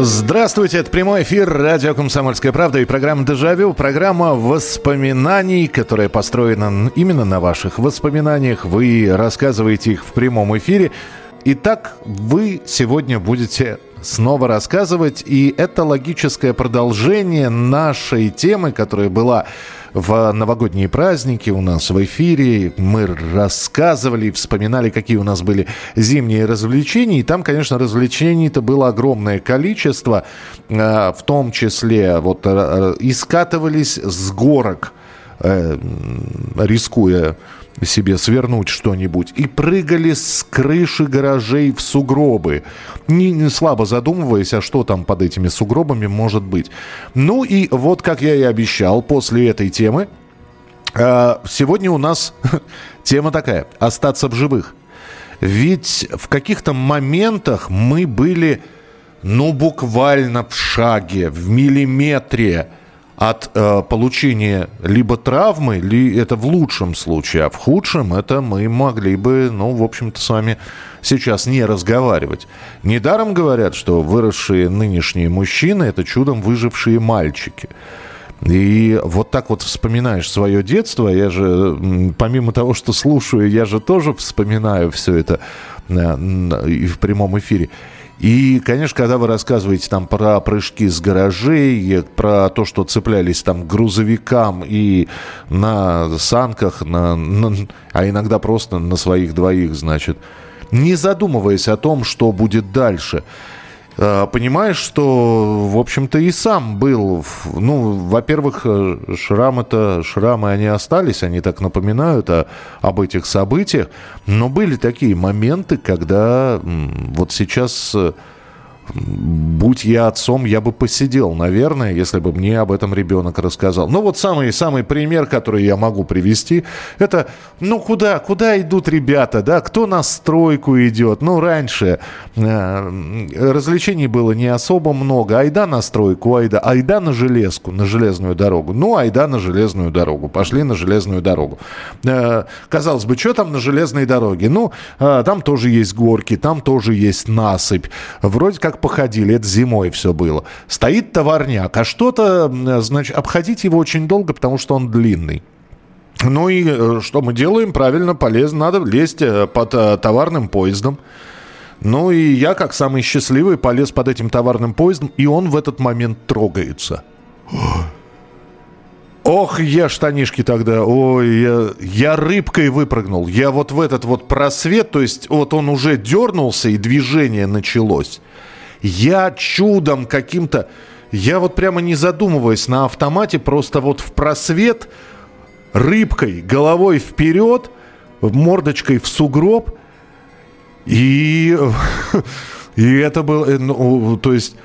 Здравствуйте, это прямой эфир радио «Комсомольская правда» и программа «Дежавю». Программа воспоминаний, которая построена именно на ваших воспоминаниях. Вы рассказываете их в прямом эфире. Итак, вы сегодня будете снова рассказывать, и это логическое продолжение нашей темы, которая была в новогодние праздники у нас в эфире. Мы рассказывали, вспоминали, какие у нас были зимние развлечения. И там, конечно, развлечений-то было огромное количество. Э, в том числе вот э, и скатывались с горок, э, рискуя себе свернуть что-нибудь. И прыгали с крыши гаражей в сугробы. Не, не слабо задумываясь, а что там под этими сугробами может быть. Ну и вот, как я и обещал, после этой темы, э, сегодня у нас тема такая. Остаться в живых. Ведь в каких-то моментах мы были, ну, буквально в шаге, в миллиметре от э, получения либо травмы, ли это в лучшем случае, а в худшем это мы могли бы, ну, в общем-то, с вами сейчас не разговаривать. Недаром говорят, что выросшие нынешние мужчины – это чудом выжившие мальчики. И вот так вот вспоминаешь свое детство. Я же, помимо того, что слушаю, я же тоже вспоминаю все это э, и в прямом эфире. И, конечно, когда вы рассказываете там про прыжки с гаражей, про то, что цеплялись там грузовикам и на санках, на, на, а иногда просто на своих двоих, значит, не задумываясь о том, что будет дальше – понимаешь, что, в общем-то, и сам был, ну, во-первых, э, шрамы-то, шрамы, они остались, они так напоминают о, об этих событиях, но были такие моменты, когда вот сейчас э, будь я отцом, я бы посидел, наверное, если бы мне об этом ребенок рассказал. Ну вот самый, самый пример, который я могу привести, это, ну куда, куда идут ребята, да, кто на стройку идет? Ну раньше э, развлечений было не особо много. Айда на стройку, айда, айда на железку, на железную дорогу. Ну айда на железную дорогу, пошли на железную дорогу. Э, казалось бы, что там на железной дороге? Ну, э, там тоже есть горки, там тоже есть насыпь. Вроде как походили, это зимой все было. Стоит товарняк, а что-то, значит, обходить его очень долго, потому что он длинный. Ну и э, что мы делаем? Правильно, полезно, надо лезть э, под э, товарным поездом. Ну и я, как самый счастливый, полез под этим товарным поездом, и он в этот момент трогается. Ох, я штанишки тогда, ой, я, я рыбкой выпрыгнул. Я вот в этот вот просвет, то есть вот он уже дернулся, и движение началось. Я чудом каким-то... Я вот прямо не задумываясь на автомате, просто вот в просвет рыбкой, головой вперед, мордочкой в сугроб. И, и это было... Э, ну, то есть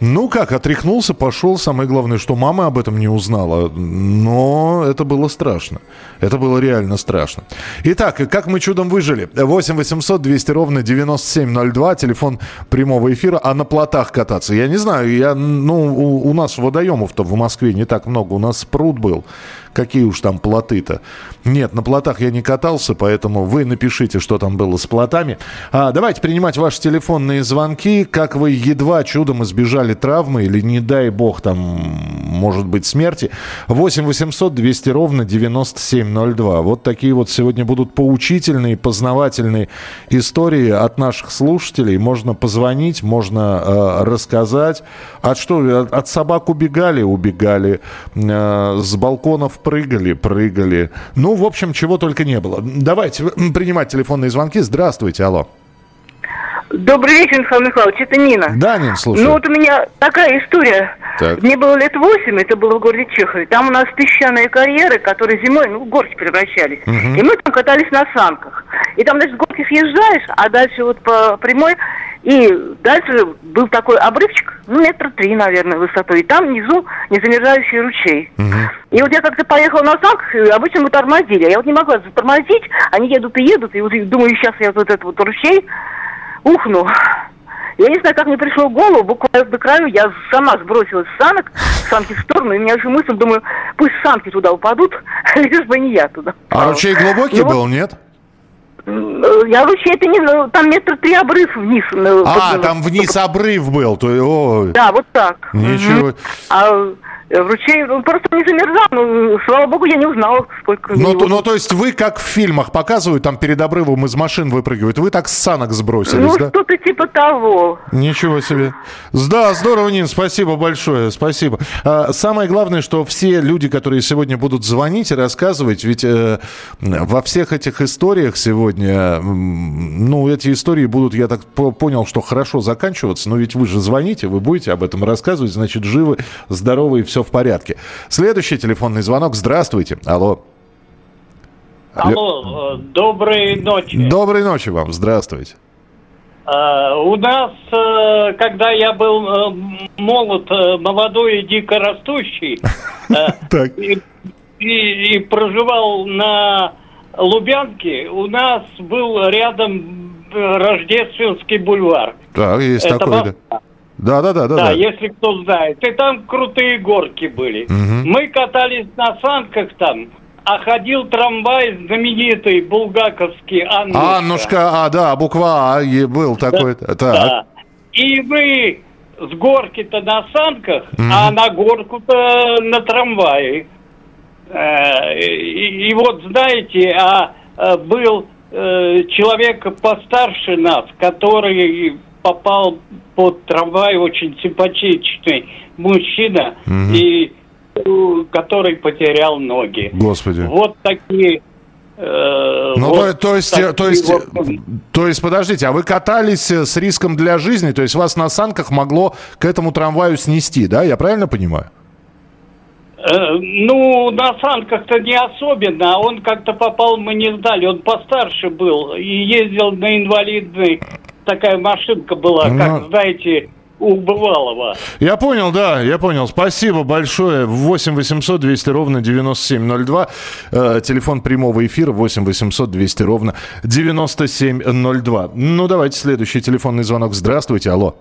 ну как, отряхнулся, пошел. Самое главное, что мама об этом не узнала. Но это было страшно. Это было реально страшно. Итак, как мы чудом выжили? 8 800 200 ровно 9702, телефон прямого эфира. А на плотах кататься? Я не знаю. Я, ну, у, у нас водоемов-то в Москве не так много. У нас пруд был. Какие уж там плоты-то. Нет, на плотах я не катался, поэтому вы напишите, что там было с плотами. А, давайте принимать ваши телефонные звонки. Как вы едва чудом избежали травмы или, не дай бог, там, может быть, смерти. 8 800 200 ровно 9702. Вот такие вот сегодня будут поучительные, познавательные истории от наших слушателей. Можно позвонить, можно э, рассказать. От что? От, от собак убегали? Убегали. Э, с балконов прыгали, прыгали. Ну, в общем, чего только не было. Давайте принимать телефонные звонки. Здравствуйте, алло. Добрый вечер, Михаил Михайлович, это Нина. Да, Нин, слушай. Ну вот у меня такая история. Так. Мне было лет восемь, это было в городе Чехове. Там у нас песчаные карьеры, которые зимой, ну, в горки превращались. Угу. И мы там катались на санках. И там, значит, с горки съезжаешь, а дальше вот по прямой и дальше был такой обрывчик, ну, метра три, наверное, высотой. И там внизу незамерзающий ручей. Угу. И вот я как-то поехала на санках, и обычно мы тормозили. А я вот не могла затормозить, они едут и едут, и вот думаю, сейчас я вот этот вот ручей ухнул. Я не знаю, как мне пришло в голову, буквально до краю я сама сбросилась с санок, санки в сторону, и у меня же мысль, думаю, пусть санки туда упадут, лишь бы не я туда. А ручей глубокий ну, был, нет? Я ручей, это не, ну, там метр три обрыв вниз. Ну, а, там вниз обрыв был, то о. Да, вот так. Ничего. Угу. А в ручей он просто не замерзал. Ну, слава богу, я не узнала, сколько... Ну, то, ну, то есть вы, как в фильмах показывают, там перед обрывом из машин выпрыгивают, вы так с санок сбросились, ну, да? Ну, что-то типа того. Ничего себе. Да, здорово, Нин, спасибо большое, спасибо. А, самое главное, что все люди, которые сегодня будут звонить и рассказывать, ведь э, во всех этих историях сегодня, ну, эти истории будут, я так понял, что хорошо заканчиваться, но ведь вы же звоните, вы будете об этом рассказывать, значит, живы, здоровы и все в порядке. Следующий телефонный звонок. Здравствуйте. Алло. Алло, э, доброй ночи. Доброй ночи вам, здравствуйте. Uh, у нас, uh, когда я был молод, молодой и дико растущий, и, проживал на Лубянке, у нас был рядом Рождественский бульвар. Так, есть Это такой, да. Да, да, да, да. Да, если кто знает. И там крутые горки были. Угу. Мы катались на санках там, а ходил трамвай знаменитый булгаковский Аннушка. Аннушка, а, да, буква А был такой. Да, да. И мы с горки-то на санках, угу. а на горку-то на трамвае. Э, и, и вот знаете, а, а был э, человек постарше нас, который попал под трамвай очень симпатичный мужчина, угу. и который потерял ноги. Господи. Вот такие э, ну, вот то, есть, то, есть, вот... то есть, подождите, а вы катались с риском для жизни, то есть вас на санках могло к этому трамваю снести, да? Я правильно понимаю? Э, ну, на санках-то не особенно, а он как-то попал, мы не знали, он постарше был и ездил на инвалидной такая машинка была, ну... как, знаете, у Бывалова. Я понял, да, я понял. Спасибо большое. 8 800 200 ровно 9702. Э, телефон прямого эфира 8 800 200 ровно 9702. Ну, давайте следующий телефонный звонок. Здравствуйте, алло.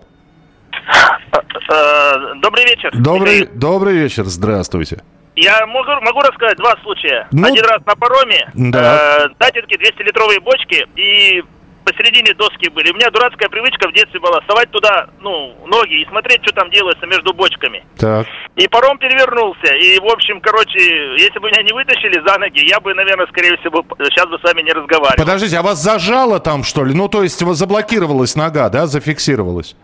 Э, добрый вечер. Добрый, добрый вечер, здравствуйте. Я могу, могу рассказать два случая. Ну, Один раз на пароме, да. э, датинки 200-литровые бочки, и посередине доски были. У меня дурацкая привычка в детстве была совать туда, ну, ноги и смотреть, что там делается между бочками. Так. И паром перевернулся. И, в общем, короче, если бы меня не вытащили за ноги, я бы, наверное, скорее всего, сейчас бы с вами не разговаривал. Подождите, а вас зажало там, что ли? Ну, то есть заблокировалась нога, да, зафиксировалась?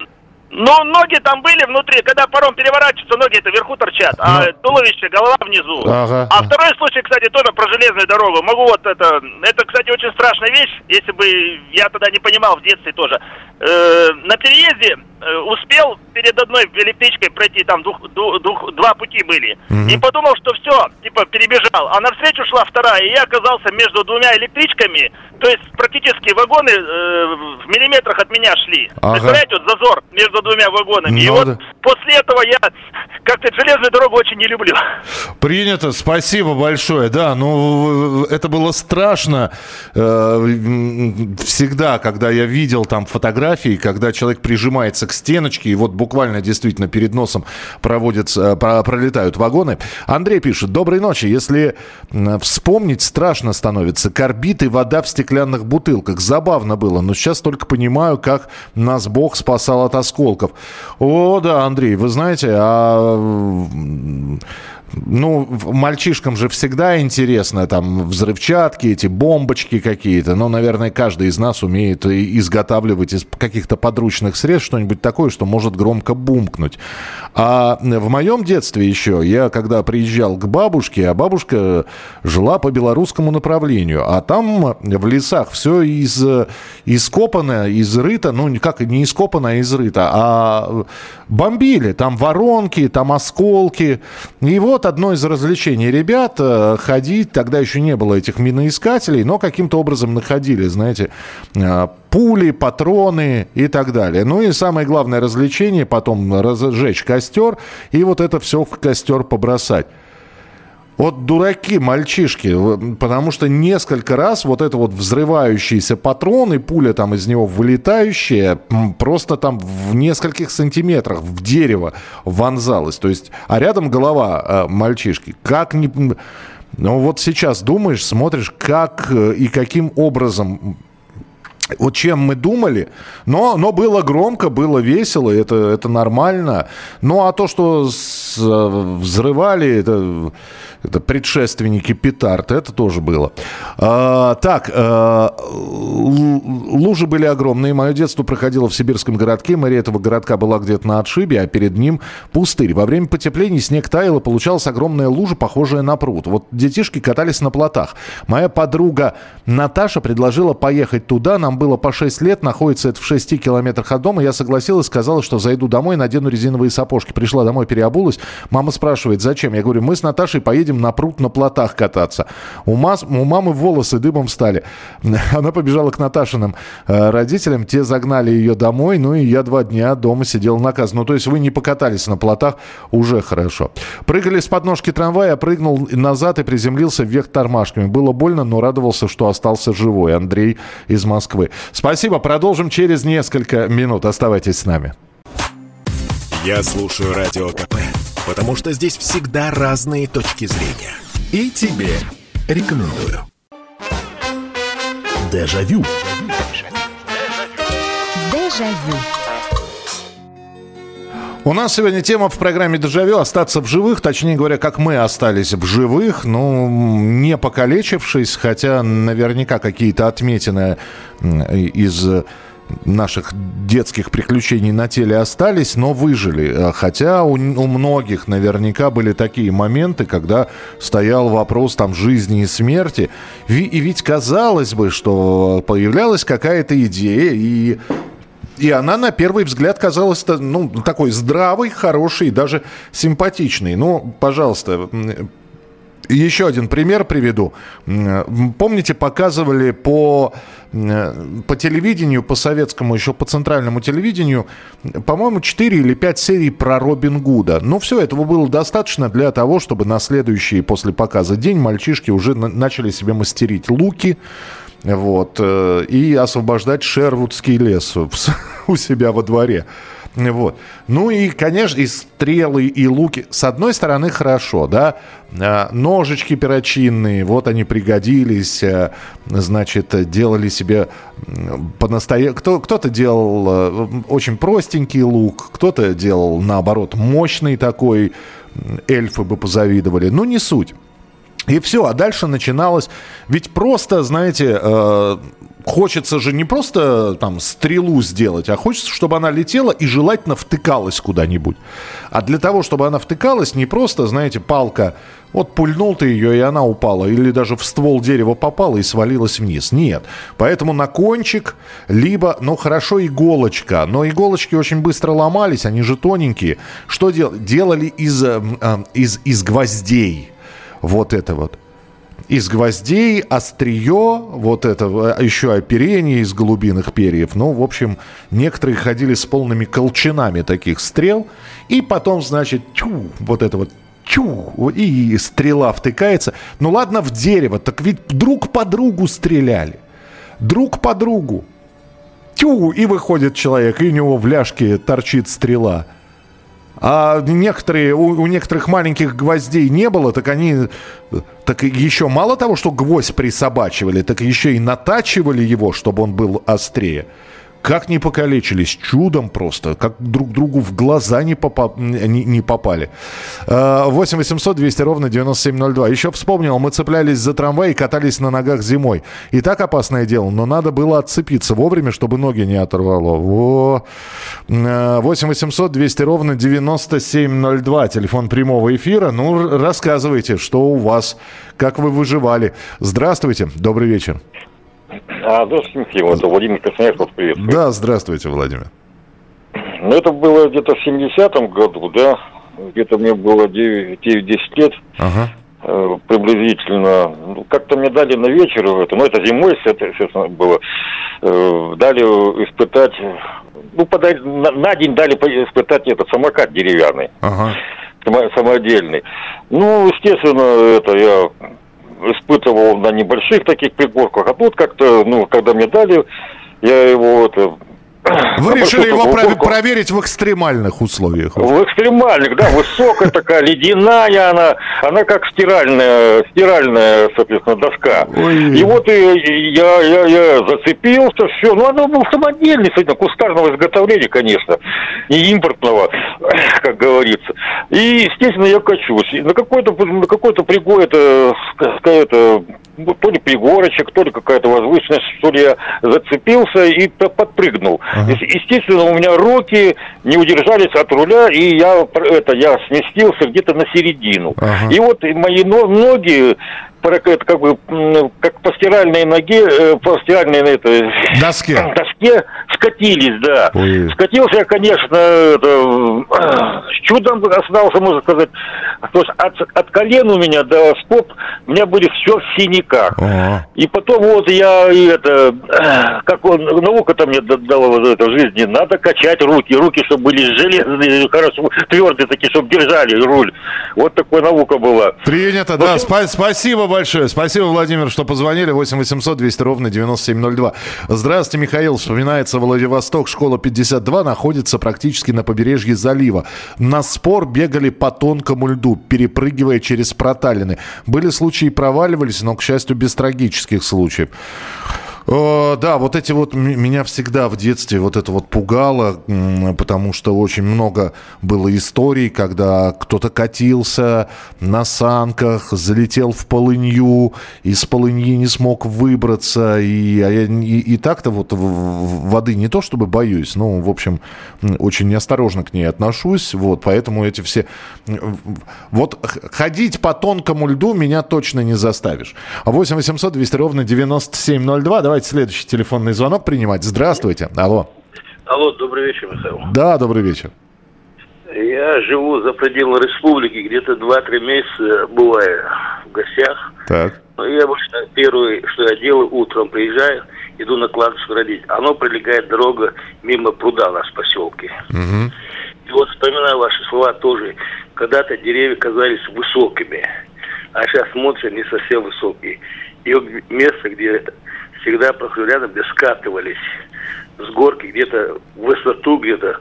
Но ноги там были внутри. Когда паром переворачивается, ноги это вверху торчат, а ну. туловище, голова внизу. Ага. А второй случай, кстати, тоже про железную дорогу. Могу вот это... Это, кстати, очень страшная вещь, если бы я тогда не понимал в детстве тоже. Э, на переезде успел перед одной электричкой пройти, там двух, двух, двух, два пути были. Угу. И подумал, что все, типа, перебежал. А навстречу шла вторая, и я оказался между двумя электричками. То есть практически вагоны э, в миллиметрах от меня шли. Ага. Представляете, вот зазор между двумя вагонами. Ну, и вот да. после этого я как-то железную дорогу очень не люблю. Принято, спасибо большое. Да, ну это было страшно э, всегда, когда я видел там фотографии, когда человек прижимается к стеночке, и вот буквально действительно перед носом проводятся, пролетают вагоны. Андрей пишет, доброй ночи. Если вспомнить, страшно становится. Корбит и вода в стеклянных бутылках. Забавно было, но сейчас только понимаю, как нас Бог спасал от осколков. О, да, Андрей, вы знаете, а ну, мальчишкам же всегда интересно, там, взрывчатки, эти бомбочки какие-то. Ну, наверное, каждый из нас умеет изготавливать из каких-то подручных средств что-нибудь такое, что может громко бумкнуть. А в моем детстве еще, я когда приезжал к бабушке, а бабушка жила по белорусскому направлению, а там в лесах все из, ископано, изрыто, ну, как не ископано, а изрыто, а бомбили. Там воронки, там осколки. И вот одно из развлечений ребят э, ходить, тогда еще не было этих миноискателей, но каким-то образом находили, знаете, э, пули, патроны и так далее. Ну и самое главное развлечение потом разжечь костер и вот это все в костер побросать. Вот дураки, мальчишки, потому что несколько раз вот это вот взрывающийся патрон и пуля там из него вылетающая просто там в нескольких сантиметрах в дерево вонзалась. То есть, а рядом голова э, мальчишки. Как не... Ну вот сейчас думаешь, смотришь, как э, и каким образом вот чем мы думали, но, но было громко, было весело, это, это нормально. Ну а то, что с, э, взрывали, это это предшественники петард, это тоже было. А, так, а, лужи были огромные. Мое детство проходило в сибирском городке. Мэрия этого городка была где-то на отшибе, а перед ним пустырь. Во время потепления снег таял, и получалась огромная лужа, похожая на пруд. Вот детишки катались на плотах. Моя подруга Наташа предложила поехать туда. Нам было по 6 лет, находится это в 6 километрах от дома. Я согласилась, сказала, что зайду домой, надену резиновые сапожки. Пришла домой, переобулась. Мама спрашивает, зачем? Я говорю, мы с Наташей поедем едем на пруд на плотах кататься. У, мас, у мамы волосы дыбом стали. Она побежала к Наташиным э, родителям, те загнали ее домой, ну и я два дня дома сидел наказан. Ну, то есть вы не покатались на плотах, уже хорошо. Прыгали с подножки трамвая, прыгнул назад и приземлился вверх тормашками. Было больно, но радовался, что остался живой. Андрей из Москвы. Спасибо, продолжим через несколько минут. Оставайтесь с нами. Я слушаю Радио КП потому что здесь всегда разные точки зрения. И тебе рекомендую. Дежавю. Дежавю. У нас сегодня тема в программе «Дежавю» «Остаться в живых», точнее говоря, как мы остались в живых, ну, не покалечившись, хотя наверняка какие-то отметины из наших детских приключений на теле остались, но выжили. А хотя у, у многих наверняка были такие моменты, когда стоял вопрос там жизни и смерти. И ведь казалось бы, что появлялась какая-то идея, и и она на первый взгляд казалась ну, такой здравой, хорошей, даже симпатичной. Ну, пожалуйста, еще один пример приведу. Помните, показывали по, по телевидению, по советскому, еще по центральному телевидению, по-моему, 4 или 5 серий про Робин Гуда. Но все этого было достаточно для того, чтобы на следующий после показа день мальчишки уже начали себе мастерить луки, вот, э, и освобождать Шервудский лес у себя во дворе. Вот. Ну и, конечно, и стрелы, и луки. С одной стороны, хорошо, да. А, ножички перочинные, вот они пригодились. Э, значит, делали себе по-настоящему... Кто, кто-то делал э, очень простенький лук, кто-то делал, наоборот, мощный такой. Эльфы бы позавидовали. Ну, не суть. И все, а дальше начиналось... Ведь просто, знаете, э, хочется же не просто там стрелу сделать, а хочется, чтобы она летела и желательно втыкалась куда-нибудь. А для того, чтобы она втыкалась, не просто, знаете, палка, вот пульнул ты ее, и она упала, или даже в ствол дерева попала и свалилась вниз. Нет. Поэтому на кончик, либо, ну хорошо, иголочка, но иголочки очень быстро ломались, они же тоненькие. Что делали? Делали из, э, э, из, из гвоздей. Вот это вот из гвоздей, острие, вот это, а еще оперение из голубиных перьев. Ну, в общем, некоторые ходили с полными колчанами таких стрел. И потом, значит, тю, вот это вот тю, и стрела втыкается. Ну ладно, в дерево, так ведь друг по другу стреляли. Друг по другу. Тю, и выходит человек, и у него в ляжке торчит стрела. А некоторые, у, у некоторых маленьких гвоздей не было, так они так еще мало того, что гвоздь присобачивали, так еще и натачивали его, чтобы он был острее. Как не покалечились, чудом просто, как друг другу в глаза не, попа- не, не попали. 8 800 200 ровно 9702. Еще вспомнил, мы цеплялись за трамвай и катались на ногах зимой. И так опасное дело, но надо было отцепиться вовремя, чтобы ноги не оторвало. Во. 8 800 200 ровно 9702. Телефон прямого эфира. Ну, рассказывайте, что у вас, как вы выживали. Здравствуйте, добрый вечер. А, здравствуйте, Михаил, это Владимир Красноярск, вас приветствую. Да, здравствуйте, Владимир. Ну, это было где-то в 70-м году, да, где-то мне было 9-10 лет. Ага э, приблизительно. Ну, как-то мне дали на вечер это, ну это зимой, естественно, было, э, дали испытать, ну подать, на, на день дали испытать этот самокат деревянный. Ага. самодельный. Ну, естественно, это я испытывал на небольших таких пригорках, а тут как-то, ну, когда мне дали, я его это, вы решили его про- проверить в экстремальных условиях? В экстремальных, да, высокая такая, ледяная она, она как стиральная, стиральная, соответственно, доска. Ой. И вот и, я, я, я зацепился, все, ну она был самодельный, сегодня, кустарного изготовления, конечно, не импортного, как говорится. И, естественно, я качусь. На какой-то, на какой-то пригой, это, это то ли пригорочек, то ли какая-то возвышенность, что ли я зацепился и подпрыгнул. Ага. Естественно, у меня руки не удержались от руля, и я, это, я сместился где-то на середину. Ага. И вот мои ноги как бы как по стиральной ноге, э, по стиральной на это, доске. доске скатились, да. Ой. Скатился я, конечно, это, с чудом остался, можно сказать. То есть от, от колен у меня до стоп у меня были все в синяках. Ага. И потом вот я и это, как он, наука-то мне дала вот это в жизни, надо качать руки, руки, чтобы были железные, хорошо, твердые такие, чтобы держали руль. Вот такая наука была. Принято, да. Спа- спасибо большое. Спасибо, Владимир, что позвонили. 8 800 200 ровно 9702. Здравствуйте, Михаил. Вспоминается Владивосток. Школа 52 находится практически на побережье залива. На спор бегали по тонкому льду, перепрыгивая через проталины. Были случаи проваливались, но, к счастью, без трагических случаев. О, да, вот эти вот меня всегда в детстве вот это вот пугало, потому что очень много было историй, когда кто-то катился на санках, залетел в полынью, из полыньи не смог выбраться, и, а и, и так-то вот воды не то чтобы боюсь, но, в общем, очень неосторожно к ней отношусь, вот, поэтому эти все... Вот ходить по тонкому льду меня точно не заставишь. 8 800 200 ровно 9702, давай Давайте следующий телефонный звонок принимать. Здравствуйте. Алло. Алло, добрый вечер, Михаил. Да, добрый вечер. Я живу за пределами республики, где-то 2-3 месяца бываю в гостях. Так. Но я обычно первое, что я делаю, утром приезжаю, иду на кладбище родить. Оно прилегает дорога мимо пруда у нас в поселке. Угу. И вот вспоминаю ваши слова тоже. Когда-то деревья казались высокими, а сейчас смотришь, не совсем высокие. И вот место, где всегда просто рядом, где скатывались с горки где-то в высоту где-то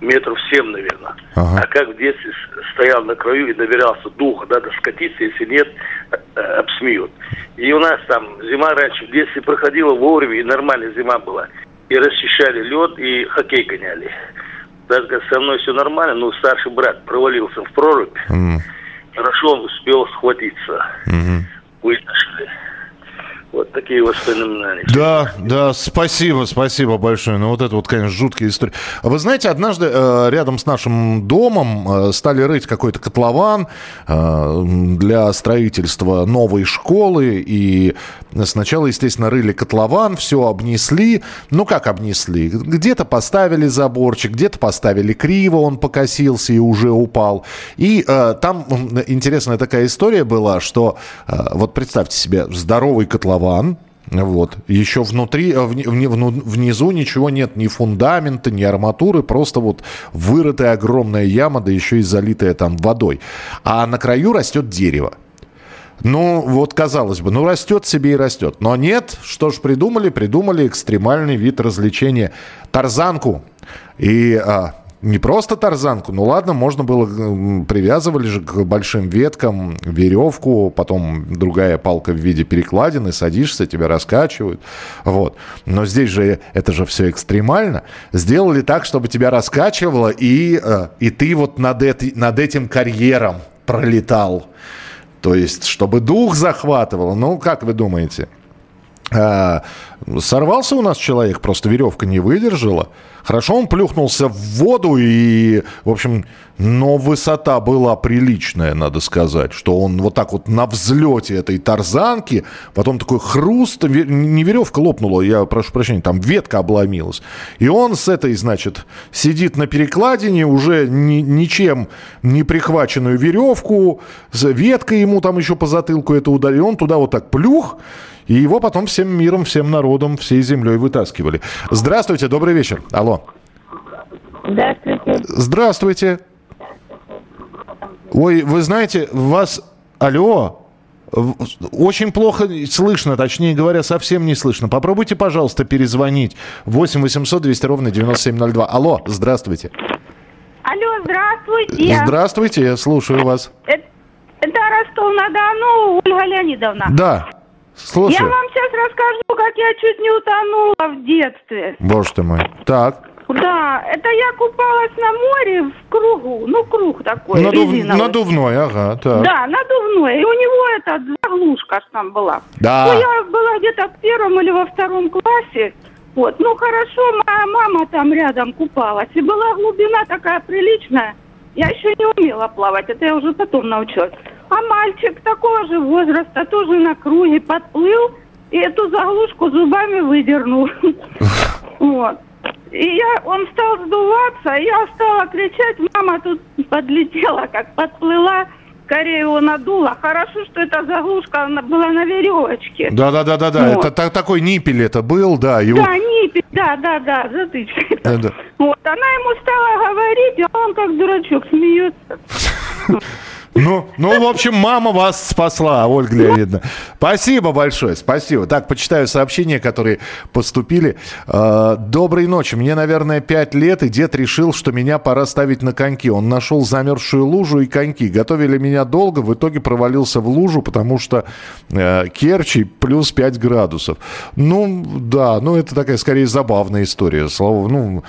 метров семь, наверное. Ага. А как в детстве стоял на краю и доверялся духу, надо скатиться, если нет, э, э, обсмеют. И у нас там зима раньше в детстве проходила вовремя, и нормальная зима была. И расчищали лед, и хоккей гоняли. Даже со мной все нормально, но старший брат провалился в прорубь. Mm. Хорошо он успел схватиться. Mm-hmm. Вытащили. Вот такие воспоминания. Да, да, спасибо, спасибо большое. Ну, вот это вот, конечно, жуткая история. Вы знаете, однажды э, рядом с нашим домом э, стали рыть какой-то котлован э, для строительства новой школы. И сначала, естественно, рыли котлован, все обнесли. Ну, как обнесли? Где-то поставили заборчик, где-то поставили криво, он покосился и уже упал. И э, там интересная такая история была, что, э, вот представьте себе, здоровый котлован, котлован, вот. Еще внутри, э, внизу ничего нет, ни фундамента, ни арматуры, просто вот вырытая огромная яма, да еще и залитая там водой. А на краю растет дерево. Ну, вот казалось бы, ну растет себе и растет. Но нет, что ж придумали? Придумали экстремальный вид развлечения. Тарзанку. И а, не просто тарзанку, ну ладно, можно было, привязывали же к большим веткам веревку, потом другая палка в виде перекладины, садишься, тебя раскачивают, вот. Но здесь же это же все экстремально. Сделали так, чтобы тебя раскачивало, и, э, и ты вот над, эти, над этим карьером пролетал. То есть, чтобы дух захватывало. Ну, как вы думаете? А, сорвался у нас человек, просто веревка не выдержала. Хорошо, он плюхнулся в воду и, в общем, но высота была приличная, надо сказать, что он вот так вот на взлете этой тарзанки, потом такой хруст, не веревка лопнула, я прошу прощения, там ветка обломилась. И он с этой, значит, сидит на перекладине, уже ни, ничем не прихваченную веревку, ветка ему там еще по затылку это ударил, он туда вот так плюх, и его потом всем миром, всем народом, всей землей вытаскивали. Здравствуйте, добрый вечер. Алло. Здравствуйте. Здравствуйте. Ой, вы знаете, вас... Алло, очень плохо слышно, точнее говоря, совсем не слышно. Попробуйте, пожалуйста, перезвонить. 8 800 200 ровно 9702. Алло, здравствуйте. Алло, здравствуйте. Здравствуйте, я слушаю вас. Это, это Ростов-на-Дону, Ольга Леонидовна. Да, слушаю. Я вам сейчас расскажу, как я чуть не утонула в детстве. Боже ты мой. Так. Да, это я купалась на море в кругу, ну круг такой, Надув... Надувной, ага, так. Да, надувной, и у него эта заглушка там была. Да. Ну, я была где-то в первом или во втором классе, вот, ну хорошо, моя мама там рядом купалась, и была глубина такая приличная, я еще не умела плавать, это я уже потом научилась. А мальчик такого же возраста тоже на круге подплыл и эту заглушку зубами выдернул. Вот. И я, он стал сдуваться, я стала кричать, мама тут подлетела, как подплыла, скорее его надуло. Хорошо, что эта заглушка она была на веревочке. Да, да, да, да, да. Вот. Это так, такой ниппель это был, да. Его... Да, ниппель, да, да, да, затычка. Да, да. Вот, она ему стала говорить, а он как дурачок смеется. Ну, ну, в общем, мама вас спасла, Ольга Леонидовна. Спасибо большое, спасибо. Так, почитаю сообщения, которые поступили. А, Доброй ночи. Мне, наверное, пять лет, и дед решил, что меня пора ставить на коньки. Он нашел замерзшую лужу и коньки. Готовили меня долго, в итоге провалился в лужу, потому что э, Керчи плюс 5 градусов. Ну, да, ну, это такая, скорее, забавная история. Слава, ну...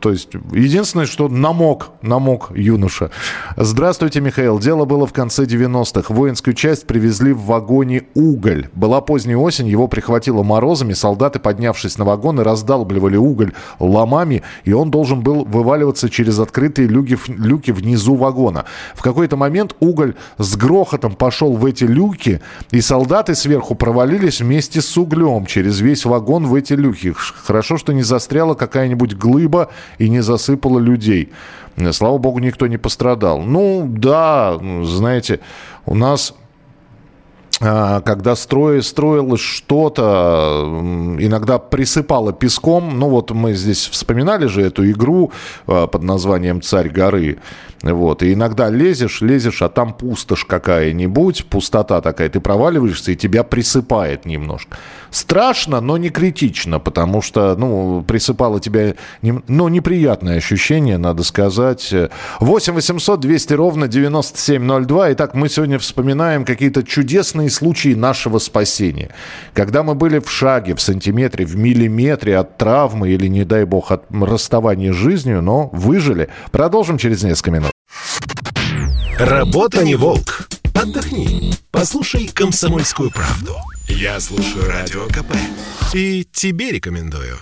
То есть, единственное, что намок, намок юноша. Здравствуйте, Михаил. Дело было в конце 90-х. Воинскую часть привезли в вагоне уголь. Была поздняя осень, его прихватило морозами. Солдаты, поднявшись на вагоны, раздалбливали уголь ломами, и он должен был вываливаться через открытые люки, люки внизу вагона. В какой-то момент уголь с грохотом пошел в эти люки, и солдаты сверху провалились вместе с углем через весь вагон в эти люки. Хорошо, что не застряла какая-нибудь глыба небо и не засыпало людей. Слава богу, никто не пострадал. Ну, да, знаете, у нас а, когда строи, строилось что-то, иногда присыпало песком. Ну вот мы здесь вспоминали же эту игру а, под названием «Царь горы». Вот. И иногда лезешь, лезешь, а там пустошь какая-нибудь, пустота такая, ты проваливаешься, и тебя присыпает немножко. Страшно, но не критично, потому что, ну, присыпало тебя, ну, неприятное ощущение, надо сказать. 8 800 200 ровно 9702. Итак, мы сегодня вспоминаем какие-то чудесные случаи нашего спасения. Когда мы были в шаге, в сантиметре, в миллиметре от травмы или, не дай бог, от расставания с жизнью, но выжили. Продолжим через несколько минут. Работа не волк. Отдохни. Послушай комсомольскую правду. Я слушаю радио КП. И тебе рекомендую.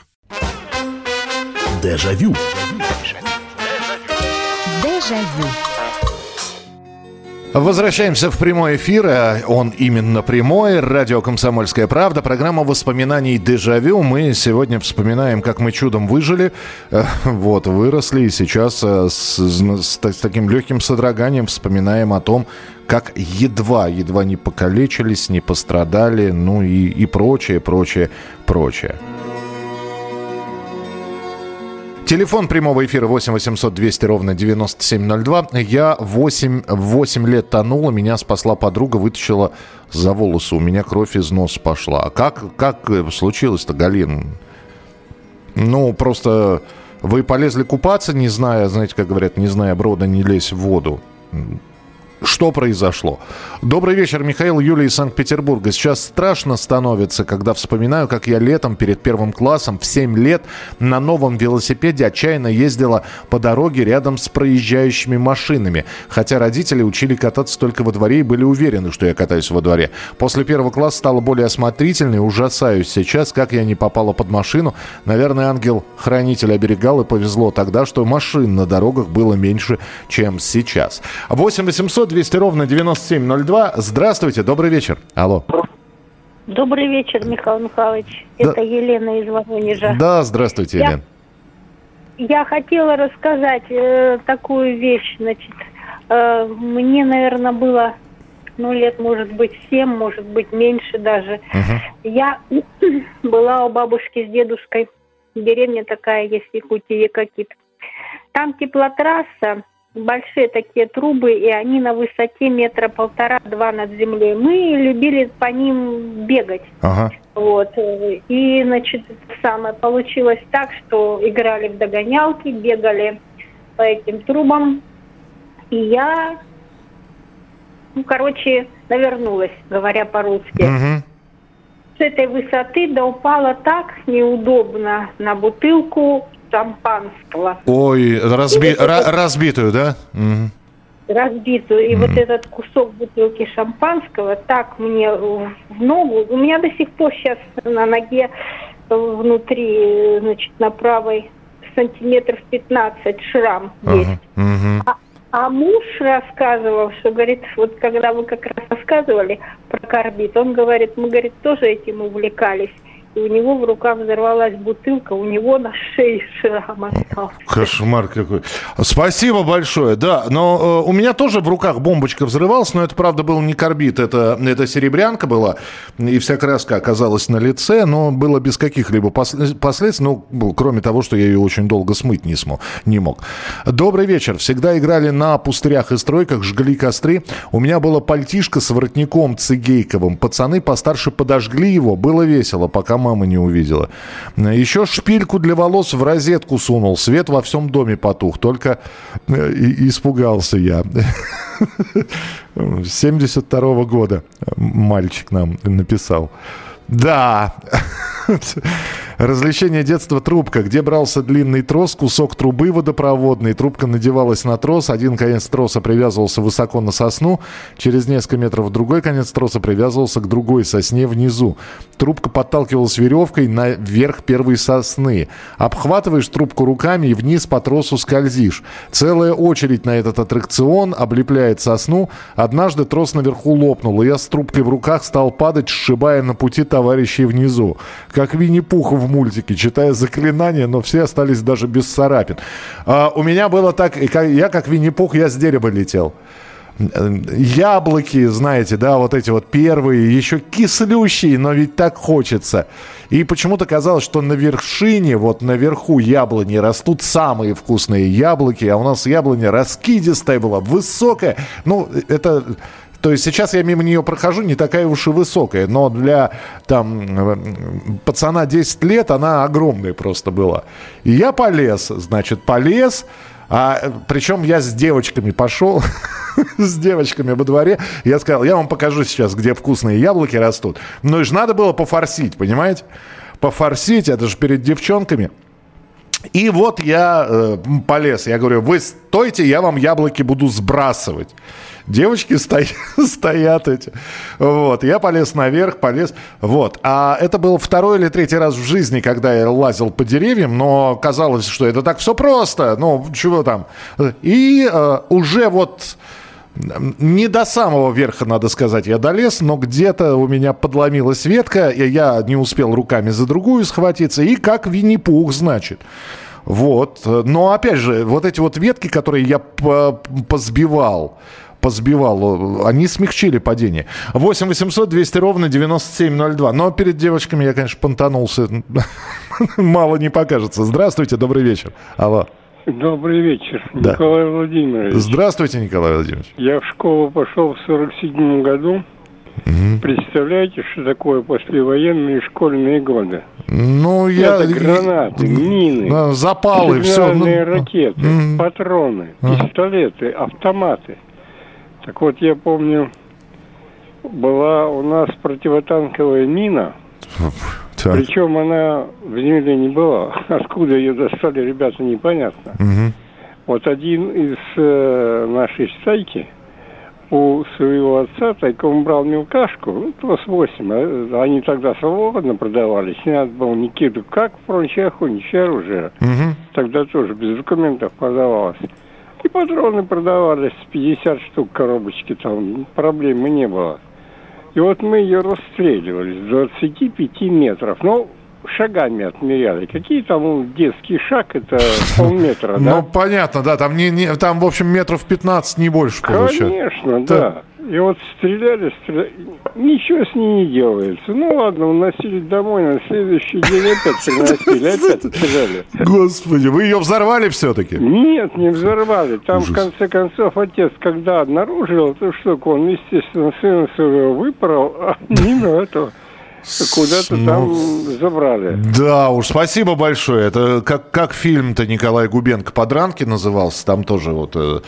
Дежавю. Дежавю. Возвращаемся в прямой эфир. А он именно прямой. Радио «Комсомольская правда». Программа воспоминаний «Дежавю». Мы сегодня вспоминаем, как мы чудом выжили. Э, вот, выросли. И сейчас э, с, с, с таким легким содроганием вспоминаем о том, как едва, едва не покалечились, не пострадали, ну и, и прочее, прочее, прочее. Телефон прямого эфира 8 800 200 ровно 9702. Я 8, 8 лет тонул, меня спасла подруга, вытащила за волосы. У меня кровь из носа пошла. А как, как случилось-то, Галин? Ну, просто вы полезли купаться, не зная, знаете, как говорят, не зная брода, не лезь в воду. Что произошло? Добрый вечер, Михаил, Юлия из Санкт-Петербурга. Сейчас страшно становится, когда вспоминаю, как я летом перед первым классом в 7 лет на новом велосипеде отчаянно ездила по дороге рядом с проезжающими машинами. Хотя родители учили кататься только во дворе и были уверены, что я катаюсь во дворе. После первого класса стала более осмотрительной. Ужасаюсь сейчас, как я не попала под машину. Наверное, ангел-хранитель оберегал и повезло тогда, что машин на дорогах было меньше, чем сейчас. 8 800 200 ровно 9702. Здравствуйте, добрый вечер. Алло. Добрый вечер, Михаил Михайлович. Да. Это Елена из Воронежа. Да, здравствуйте, я, Елена. Я хотела рассказать э, такую вещь. Значит, э, мне, наверное, было ну, лет, может быть, семь, может быть, меньше даже. Угу. Я была у бабушки с дедушкой. Деревня такая есть в Якутии, Якокит. Там теплотрасса, большие такие трубы, и они на высоте метра полтора-два над землей. Мы любили по ним бегать. Ага. Вот. И, значит, самое получилось так, что играли в догонялки, бегали по этим трубам. И я, ну, короче, навернулась, говоря по-русски. Угу. С этой высоты да упала так неудобно на бутылку шампанского. Ой, разби... вот это... разбитую, да? Угу разбитую. И mm вот этот кусок бутылки шампанского так мне в ногу. У меня до сих пор сейчас на ноге внутри, значит, на правой сантиметров 15 шрам есть. Uh-huh. А, а муж рассказывал, что, говорит, вот когда вы как раз рассказывали про карбид, он говорит, мы, говорит, тоже этим увлекались и у него в руках взорвалась бутылка, у него на шее шрам остался. Кошмар какой. Спасибо большое. Да, но э, у меня тоже в руках бомбочка взрывалась, но это, правда, был не карбид, это, это серебрянка была, и вся краска оказалась на лице, но было без каких-либо последствий, ну, кроме того, что я ее очень долго смыть не, смог, не мог. Добрый вечер. Всегда играли на пустырях и стройках, жгли костры. У меня было пальтишко с воротником цигейковым. Пацаны постарше подожгли его, было весело, пока мама не увидела. Еще шпильку для волос в розетку сунул. Свет во всем доме потух. Только э, испугался я. 72 -го года мальчик нам написал. Да. Развлечение детства трубка, где брался длинный трос, кусок трубы водопроводной, трубка надевалась на трос, один конец троса привязывался высоко на сосну, через несколько метров другой конец троса привязывался к другой сосне внизу. Трубка подталкивалась веревкой наверх первой сосны. Обхватываешь трубку руками и вниз по тросу скользишь. Целая очередь на этот аттракцион облепляет сосну. Однажды трос наверху лопнул, и я с трубкой в руках стал падать, сшибая на пути товарищей внизу. Как Винни-Пух в мультике, читая заклинания, но все остались даже без царапин. А, у меня было так, я как Винни-Пух, я с дерева летел яблоки, знаете, да, вот эти вот первые, еще кислющие, но ведь так хочется. И почему-то казалось, что на вершине, вот наверху яблони растут самые вкусные яблоки, а у нас яблоня раскидистая была, высокая. Ну, это то есть сейчас я мимо нее прохожу, не такая уж и высокая, но для там пацана 10 лет она огромная просто была. И я полез, значит, полез, а, причем я с девочками пошел, с девочками во дворе. Я сказал, я вам покажу сейчас, где вкусные яблоки растут. Но и же надо было пофорсить, понимаете? Пофорсить, это же перед девчонками. И вот я э, полез. Я говорю, вы стойте, я вам яблоки буду сбрасывать. Девочки стоят, стоят эти. Вот. Я полез наверх, полез. Вот. А это был второй или третий раз в жизни, когда я лазил по деревьям, но казалось, что это так все просто. Ну, чего там. И э, уже вот не до самого верха, надо сказать, я долез, но где-то у меня подломилась ветка, и я не успел руками за другую схватиться, и как Винни-Пух, значит. Вот. Но, опять же, вот эти вот ветки, которые я позбивал, позбивал, они смягчили падение. 8 800 200 ровно 9702. Но перед девочками я, конечно, понтанулся. Мало не покажется. Здравствуйте, добрый вечер. Алло. Добрый вечер, да. Николай Владимирович. Здравствуйте, Николай Владимирович. Я в школу пошел в 47 году. Угу. Представляете, что такое послевоенные школьные годы? Ну, я... Это гранаты, мины, запалы, все. Ну... ракеты, патроны, пистолеты, автоматы. Так вот, я помню, была у нас противотанковая мина, так. причем она в земле не была. Откуда ее достали, ребята, непонятно. Угу. Вот один из э, нашей стайки у своего отца тайком брал мелкашку, ну, ТОС-8, а, они тогда свободно продавались, не надо было Никиту, как прочее охотничье оружие. Угу. Тогда тоже без документов продавалось. Патроны продавались, 50 штук коробочки, там проблемы не было. И вот мы ее расстреливали с 25 метров. Ну, шагами отмеряли. Какие там ну, детский шаг, это полметра, да? Ну, понятно, да, там, не, не, там, в общем, метров 15, не больше получается. Конечно, да. И вот стреляли, стреляли, ничего с ней не делается. Ну ладно, уносили домой, на следующий день опять приносили, опять стреляли. Господи, вы ее взорвали все-таки? Нет, не взорвали. Там, Ужас. в конце концов, отец, когда обнаружил эту штуку, он, естественно, сына своего выпорол, а мимо этого куда-то ну, там забрали. Да уж, спасибо большое. Это как, как фильм-то Николай Губенко «Подранки» назывался, там тоже вот э,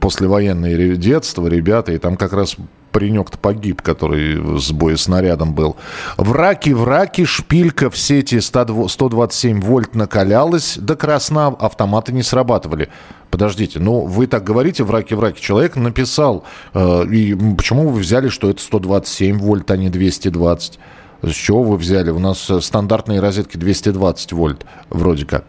послевоенное детство, ребята, и там как раз паренек-то погиб, который с боеснарядом был. Враки, враки, шпилька в сети 127 вольт накалялась до красна, автоматы не срабатывали. Подождите, ну вы так говорите, враки, враки. Человек написал, э, и почему вы взяли, что это 127 вольт, а не 220? С чего вы взяли? У нас э, стандартные розетки 220 вольт, вроде как.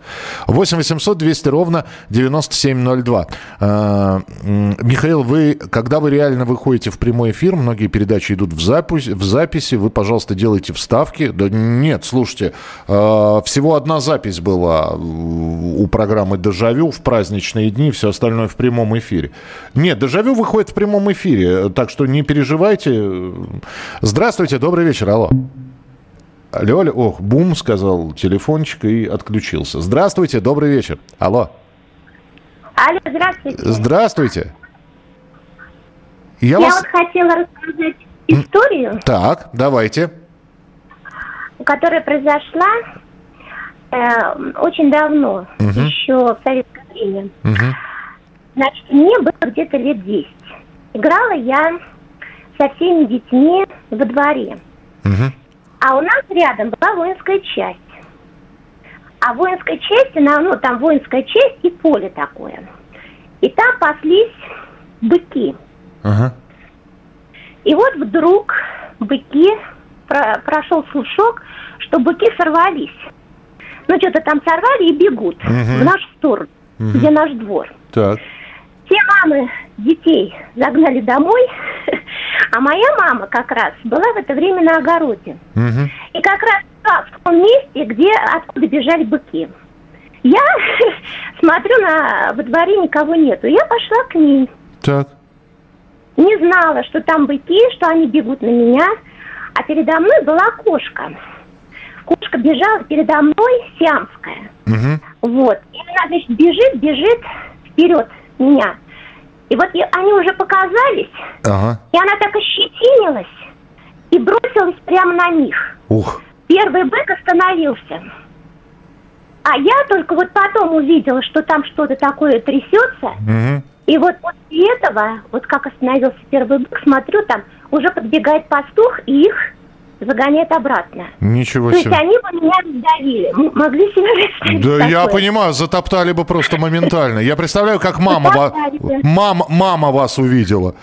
8 800 200 ровно 9702. А, Михаил, вы, когда вы реально выходите в прямой эфир, многие передачи идут в, запись, в записи, вы, пожалуйста, делайте вставки. Да нет, слушайте, а, всего одна запись была у программы «Дежавю» в праздничные дни, все остальное в прямом эфире. Нет, «Дежавю» выходит в прямом эфире, так что не переживайте. Здравствуйте, добрый вечер, алло. Алло, алло, ох, бум, сказал телефончик и отключился. Здравствуйте, добрый вечер. Алло. Алло, здравствуйте. Здравствуйте. Я, Я вас... вот хотела рассказать историю. Так, давайте. Которая произошла э, очень давно, угу. еще в советское время. Угу. Значит, мне было где-то лет 10. Играла я со всеми детьми во дворе. Угу. А у нас рядом была воинская часть. А в воинской части, ну, там воинская часть и поле такое. И там паслись быки. Ага. И вот вдруг быки, про, прошел слушок, что быки сорвались. Ну, что-то там сорвали и бегут угу. в наш сторону, угу. где наш двор. Так. Все мамы детей загнали домой, а моя мама как раз была в это время на огороде. Угу. И как раз в том месте, где откуда бежали быки. Я смотрю на во дворе никого нету. Я пошла к ней. Так. Не знала, что там быки, что они бегут на меня. А передо мной была кошка. Кошка бежала передо мной, сиамская. Угу. Вот. И она, значит, бежит, бежит вперед меня. И вот они уже показались, ага. и она так ощетинилась и бросилась прямо на них. Ух. Первый бык остановился. А я только вот потом увидела, что там что-то такое трясется. Угу. И вот после этого, вот как остановился первый бык, смотрю, там уже подбегает пастух, и их загоняет обратно. Ничего себе. То есть они бы меня раздавили. Могли себе представить Да такое. я понимаю, затоптали бы просто моментально. Я представляю, как мама, ва... мама, мама вас увидела.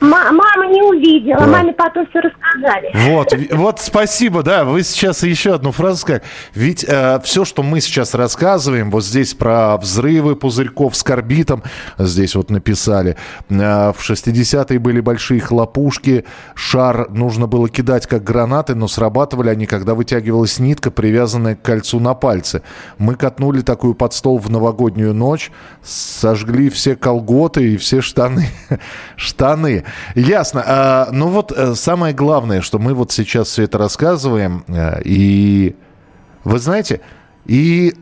мама не увидела, да. маме потом все рассказали. Вот, вот спасибо, да, вы сейчас еще одну фразу сказали. Ведь э, все, что мы сейчас рассказываем, вот здесь про взрывы пузырьков с карбитом, здесь вот написали, э, в 60-е были большие хлопушки, шар нужно было кидать как гранаты, но срабатывали они, когда вытягивалась нитка, привязанная к кольцу на пальце. Мы катнули такую под стол в новогоднюю ночь, сожгли все колготы и все штаны. штаны. Ясно. А, ну вот э, самое главное, что мы вот сейчас все это рассказываем, э, и вы знаете, и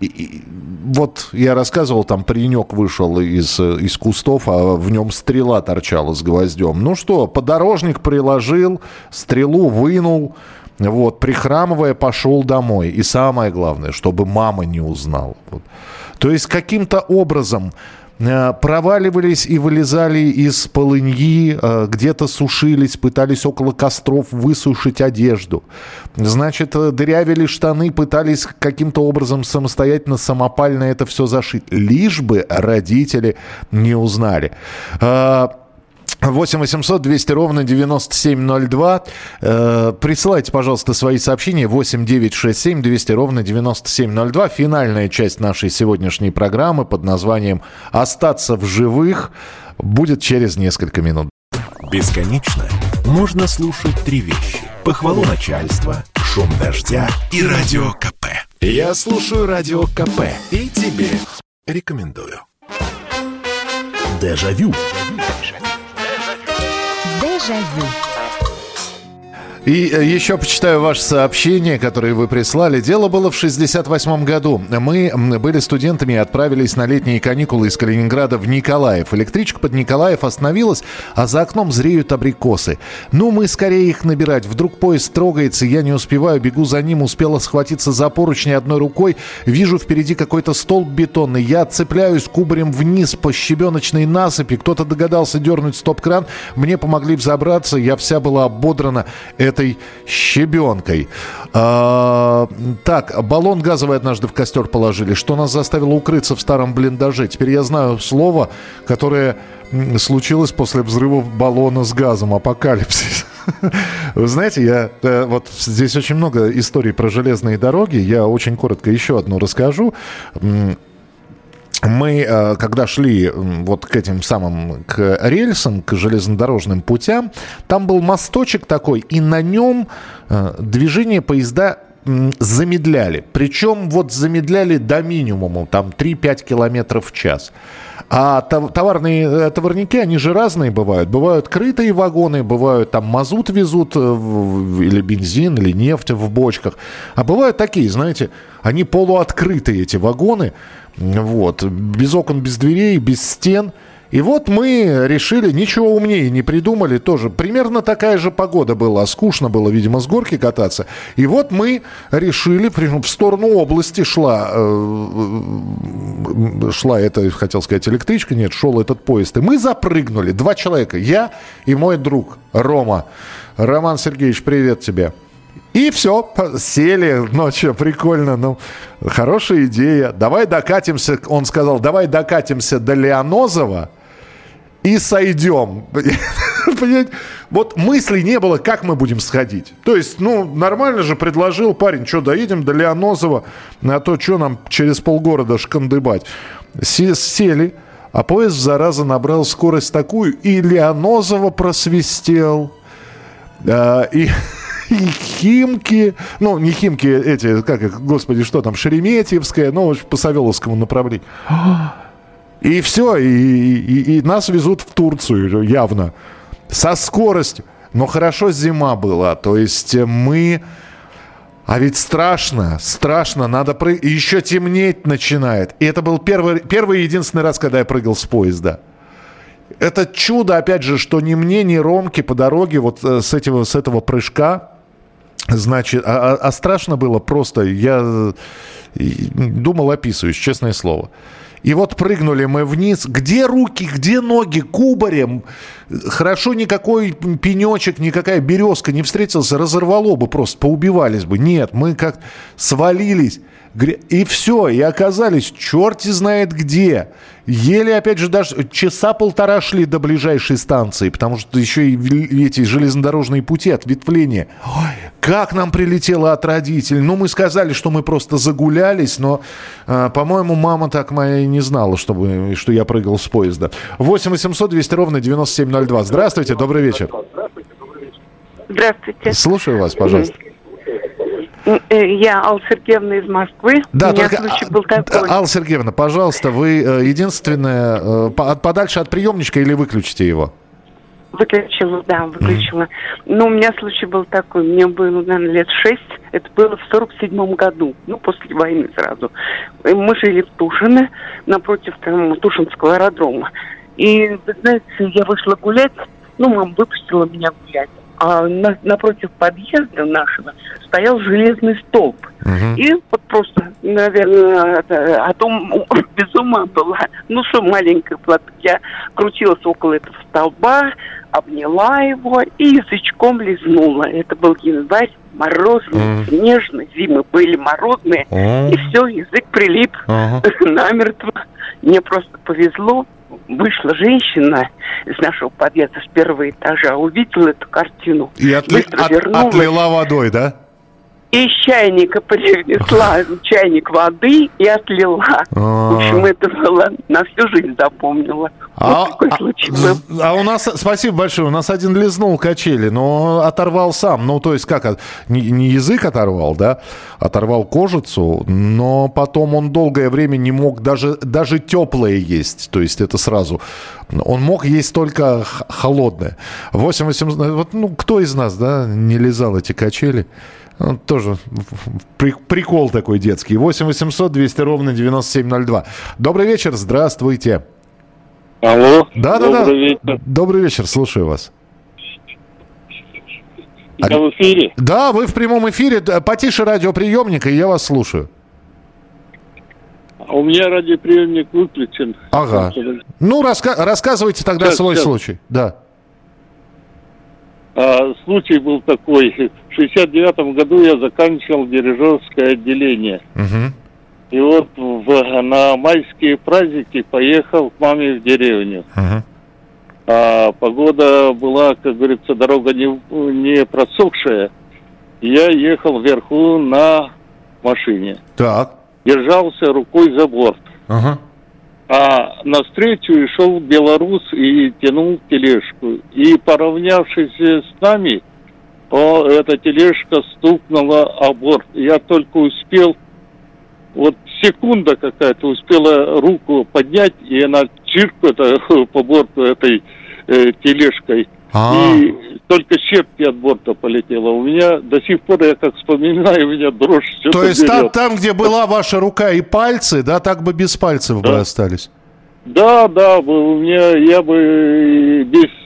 и, вот я рассказывал, там паренек вышел из, из кустов, а в нем стрела торчала с гвоздем. Ну что, подорожник приложил, стрелу вынул, вот, прихрамывая, пошел домой. И самое главное, чтобы мама не узнала. Вот. То есть каким-то образом проваливались и вылезали из полыньи, э, где-то сушились, пытались около костров высушить одежду. Значит, э, дырявили штаны, пытались каким-то образом самостоятельно, самопально это все зашить. Лишь бы родители не узнали. 8 800 200 ровно 9702. Э, присылайте, пожалуйста, свои сообщения. 8 9 6 7 200 ровно 9702. Финальная часть нашей сегодняшней программы под названием «Остаться в живых» будет через несколько минут. Бесконечно можно слушать три вещи. Похвалу начальства, шум дождя и радио КП. Я слушаю радио КП и тебе рекомендую. Дежавю. Дежавю. Déjà Vu. И э, еще почитаю ваше сообщение, которое вы прислали. Дело было в 68 году. Мы были студентами и отправились на летние каникулы из Калининграда в Николаев. Электричка под Николаев остановилась, а за окном зреют абрикосы. Ну, мы скорее их набирать. Вдруг поезд трогается, я не успеваю, бегу за ним, успела схватиться за поручни одной рукой. Вижу впереди какой-то столб бетонный. Я цепляюсь кубарем вниз по щебеночной насыпи. Кто-то догадался дернуть стоп-кран. Мне помогли взобраться. Я вся была ободрана этой щебенкой. А, так, баллон газовый однажды в костер положили, что нас заставило укрыться в старом блиндаже. Теперь я знаю слово, которое случилось после взрыва баллона с газом. Апокалипсис. Вы знаете, я э, вот здесь очень много историй про железные дороги. Я очень коротко еще одну расскажу мы, э, когда шли вот к этим самым, к рельсам, к железнодорожным путям, там был мосточек такой, и на нем э, движение поезда замедляли. Причем вот замедляли до минимума, там 3-5 километров в час. А товарные э, товарники, они же разные бывают. Бывают крытые вагоны, бывают там мазут везут, или бензин, или нефть в бочках. А бывают такие, знаете, они полуоткрытые, эти вагоны. Вот. Без окон, без дверей, без стен. И вот мы решили, ничего умнее не придумали тоже. Примерно такая же погода была. Скучно было, видимо, с горки кататься. И вот мы решили, в сторону области шла, э, шла это, хотел сказать, электричка, нет, шел этот поезд. И мы запрыгнули, два человека, я и мой друг Рома. Роман Сергеевич, привет тебе. И все, сели, ну что, прикольно, ну, хорошая идея. Давай докатимся, он сказал, давай докатимся до Леонозова и сойдем. Вот мыслей не было, как мы будем сходить. То есть, ну, нормально же предложил парень, что, доедем до Леонозова, а то что нам через полгорода шкандыбать. Сели, а поезд, зараза, набрал скорость такую, и Леонозова просвистел. А, и Химки, ну, не Химки, эти, как их, господи, что там, Шереметьевская, ну, по Савеловскому направлению. И все, и, и, и нас везут в Турцию явно. Со скоростью. Но хорошо зима была, то есть мы... А ведь страшно, страшно, надо прыгать. Еще темнеть начинает. И это был первый, первый и единственный раз, когда я прыгал с поезда. Это чудо, опять же, что ни мне, ни Ромке по дороге вот э, с, этого, с этого прыжка Значит, а, а, а страшно было просто, я думал, описываюсь, честное слово. И вот прыгнули мы вниз. Где руки, где ноги? Кубарем. Хорошо никакой пенечек, никакая березка не встретился, разорвало бы просто, поубивались бы. Нет, мы как свалились. И все, и оказались черти знает где. Еле, опять же, даже часа полтора шли до ближайшей станции, потому что еще и эти железнодорожные пути, ответвления. Ой, как нам прилетело от родителей. Ну, мы сказали, что мы просто загулялись, но, э, по-моему, мама так моя и не знала, чтобы, что я прыгал с поезда. 8 800 200 ровно 9702. Здравствуйте, добрый вечер. Здравствуйте. Слушаю вас, пожалуйста. Э, я Алла Сергеевна из Москвы. Да, У только, случай был такой. Алла Сергеевна, пожалуйста, вы э, единственная, э, подальше от приемничка или выключите его? Выключила, да, выключила. Mm. Но у меня случай был такой, мне было, наверное, лет шесть, это было в сорок седьмом году, ну, после войны сразу. Мы жили в Тушино, напротив там, Тушинского аэродрома. И, вы знаете, я вышла гулять, ну, мама выпустила меня гулять а на, напротив подъезда нашего стоял железный столб. Угу. И вот просто, наверное, это, а то без ума была. Ну, что маленькая плата. Я крутилась около этого столба, обняла его и язычком лизнула. Это был январь, морозный, mm. снежный, зимы были морозные, mm. и все, язык прилип uh-huh. намертво. Мне просто повезло, вышла женщина из нашего подъезда с первого этажа, увидела эту картину. И отли... от... отлила водой, да? Из чайника принесла чайник воды и отлила. А-а-а. В общем, это было на всю жизнь запомнила. А, вот а, а у нас, спасибо большое, у нас один лизнул качели, но оторвал сам. Ну, то есть как, не, не язык оторвал, да, оторвал кожицу, но потом он долгое время не мог даже, даже теплое есть. То есть это сразу. Он мог есть только холодное. 8 800, вот, ну, кто из нас, да, не лизал эти качели? Ну, тоже прикол такой детский. 8 800 200 ровно 9702. Добрый вечер, здравствуйте. Алло. Да, да, да. Вечер. Добрый вечер, слушаю вас. Я в эфире? Да, вы в прямом эфире. Потише радиоприемника, и я вас слушаю. А у меня радиоприемник выключен. Ага. Ну, раска- рассказывайте тогда сейчас, свой сейчас. случай. Да. А, случай был такой. В 69 году я заканчивал дирижерское отделение. Угу. И вот в, на майские праздники поехал к маме в деревню. Uh-huh. А погода была, как говорится, дорога не, не просохшая. Я ехал вверху на машине. Так. Держался рукой за борт. Uh-huh. А навстречу шел белорус и тянул тележку. И поравнявшись с нами, о, эта тележка стукнула о борт. Я только успел вот секунда какая-то успела руку поднять, и она чирк это, по борту этой э, тележкой. А-а-а. И только щепки от борта полетело. У меня до сих пор, я как вспоминаю, у меня дрожь То есть там, там, где была ваша рука и пальцы, да, так бы без пальцев да. бы остались? Да, да, у меня я бы без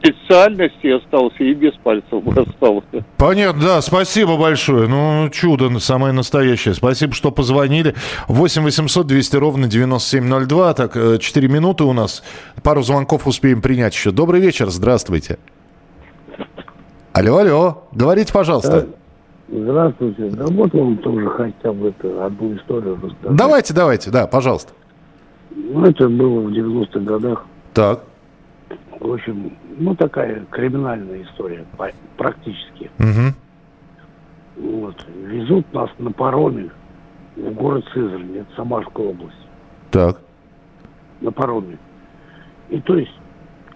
специальности остался и без пальцев остался. Понятно, да, спасибо большое. Ну, чудо самое настоящее. Спасибо, что позвонили. 8 800 200 ровно 9702. Так, 4 э, минуты у нас. Пару звонков успеем принять еще. Добрый вечер, здравствуйте. Алло, алло, говорите, пожалуйста. Здравствуйте. Да вот вам тоже хотя бы это, одну историю рассказать. Давайте, давайте, да, пожалуйста. Ну, это было в 90-х годах. Так. В общем, ну, такая криминальная история, практически. Угу. Вот. Везут нас на пароме в город Сызрань, это Самарская область. Так. На пароме. И то есть,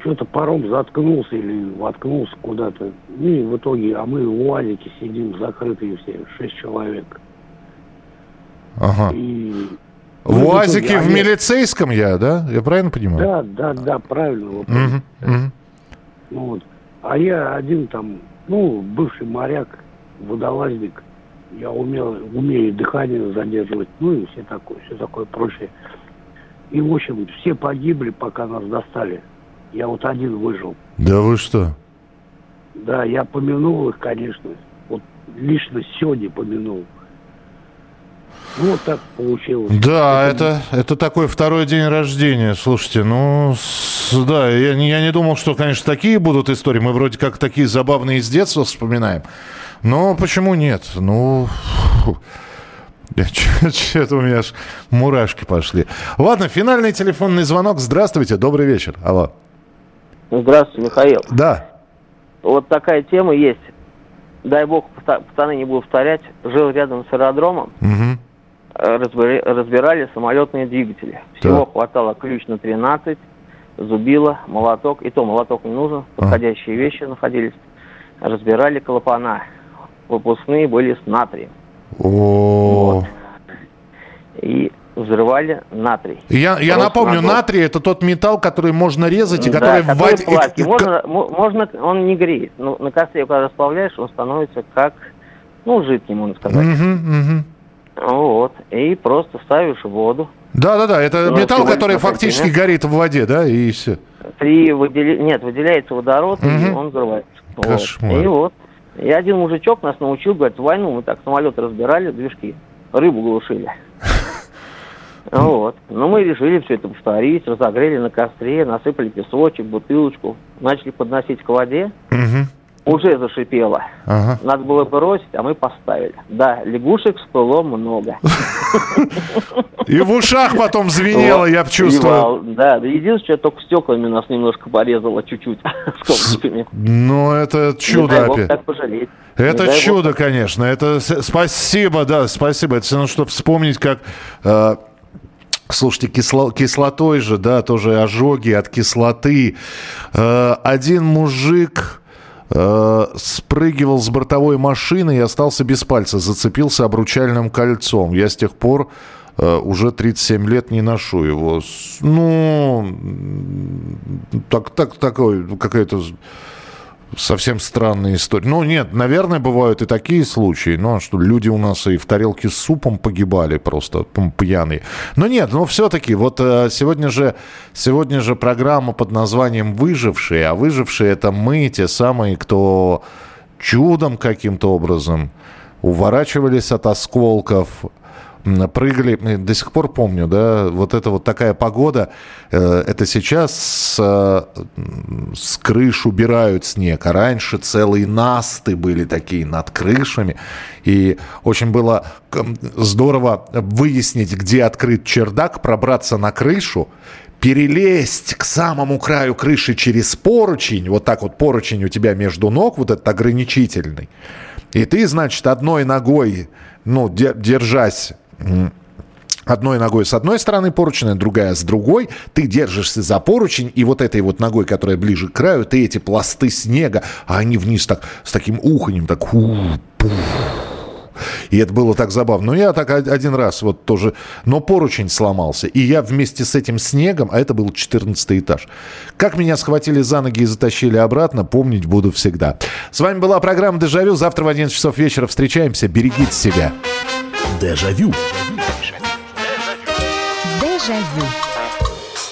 что-то паром заткнулся или воткнулся куда-то. Ну и в итоге, а мы в УАЗике сидим закрытые все, шесть человек. Ага. И в ну, УАЗике в милицейском я, да? Я правильно понимаю? Да, да, да, правильно. Угу, угу. Ну, вот. А я один там, ну, бывший моряк, водолазник. Я умел, умею дыхание задерживать, ну и все такое, все такое прочее. И, в общем, все погибли, пока нас достали. Я вот один выжил. Да вы что? Да, я помянул их, конечно. Вот лично сегодня помянул. Ну, вот так получилось. Да, это, это, это такой второй день рождения. Слушайте, ну, с, да, я, я не думал, что, конечно, такие будут истории. Мы вроде как такие забавные из детства вспоминаем. Но почему нет? Ну, что-то у меня аж мурашки пошли. Ладно, финальный телефонный звонок. Здравствуйте, добрый вечер. Алло. Здравствуйте, Михаил. Да. Вот такая тема есть. Дай бог, пацаны не буду повторять. Жил рядом с аэродромом. Угу разбирали самолетные двигатели. Всего да. хватало ключ на 13, зубило, молоток. И то молоток не нужен, подходящие а. вещи находились. Разбирали клапана. Выпускные были с натрием. О. Вот. И взрывали натрий. Я, я напомню, на натрий это тот металл, который можно резать и да, который, который в воде... Пластик. Можно, можно, он не греет. Но на костре, когда расплавляешь, он становится как, ну, жидкий, можно сказать. Угу, угу. Вот. И просто ставишь в воду. Да-да-да, это ну, металл, который фактически нет? горит в воде, да, и все. При выделе... Нет, выделяется водород, угу. и он взрывается. Кошмар. Вот. И вот. И один мужичок нас научил, говорит, в войну мы так самолет разбирали, движки, рыбу глушили. Вот. Ну, мы решили все это повторить, разогрели на костре, насыпали песочек, бутылочку, начали подносить к воде. Угу. Уже зашипело. Ага. Надо было бросить, а мы поставили. Да, лягушек всплыло много. И в ушах потом звенело, я чувствую. Да, единственное, только стеклами нас немножко порезало чуть-чуть. Ну, это чудо опять. Это чудо, конечно. Это спасибо, да, спасибо. Это все равно, чтобы вспомнить, как э, Слушайте, кисло, кислотой же, да, тоже ожоги от кислоты. Э, один мужик э, спрыгивал с бортовой машины и остался без пальца, зацепился обручальным кольцом. Я с тех пор э, уже 37 лет не ношу его. Ну, так, так, такой, какая-то совсем странная история. Ну, нет, наверное, бывают и такие случаи. Ну, а что люди у нас и в тарелке с супом погибали просто пьяные. Но нет, но все-таки вот э, сегодня же, сегодня же программа под названием «Выжившие». А выжившие – это мы, те самые, кто чудом каким-то образом уворачивались от осколков, прыгали, до сих пор помню, да, вот это вот такая погода, э, это сейчас с, с крыш убирают снег, а раньше целые насты были такие над крышами, и очень было здорово выяснить, где открыт чердак, пробраться на крышу, перелезть к самому краю крыши через поручень, вот так вот поручень у тебя между ног, вот этот ограничительный, и ты, значит, одной ногой, ну, держась одной ногой с одной стороны поручня, другая с другой. Ты держишься за поручень, и вот этой вот ногой, которая ближе к краю, ты эти пласты снега, а они вниз так с таким уханем, так. И это было так забавно. Но я так один раз вот тоже... Но поручень сломался. И я вместе с этим снегом, а это был 14 этаж. Как меня схватили за ноги и затащили обратно, помнить буду всегда. С вами была программа «Дежавю». Завтра в 11 часов вечера встречаемся. Берегите себя. Дежавю. Дежавю.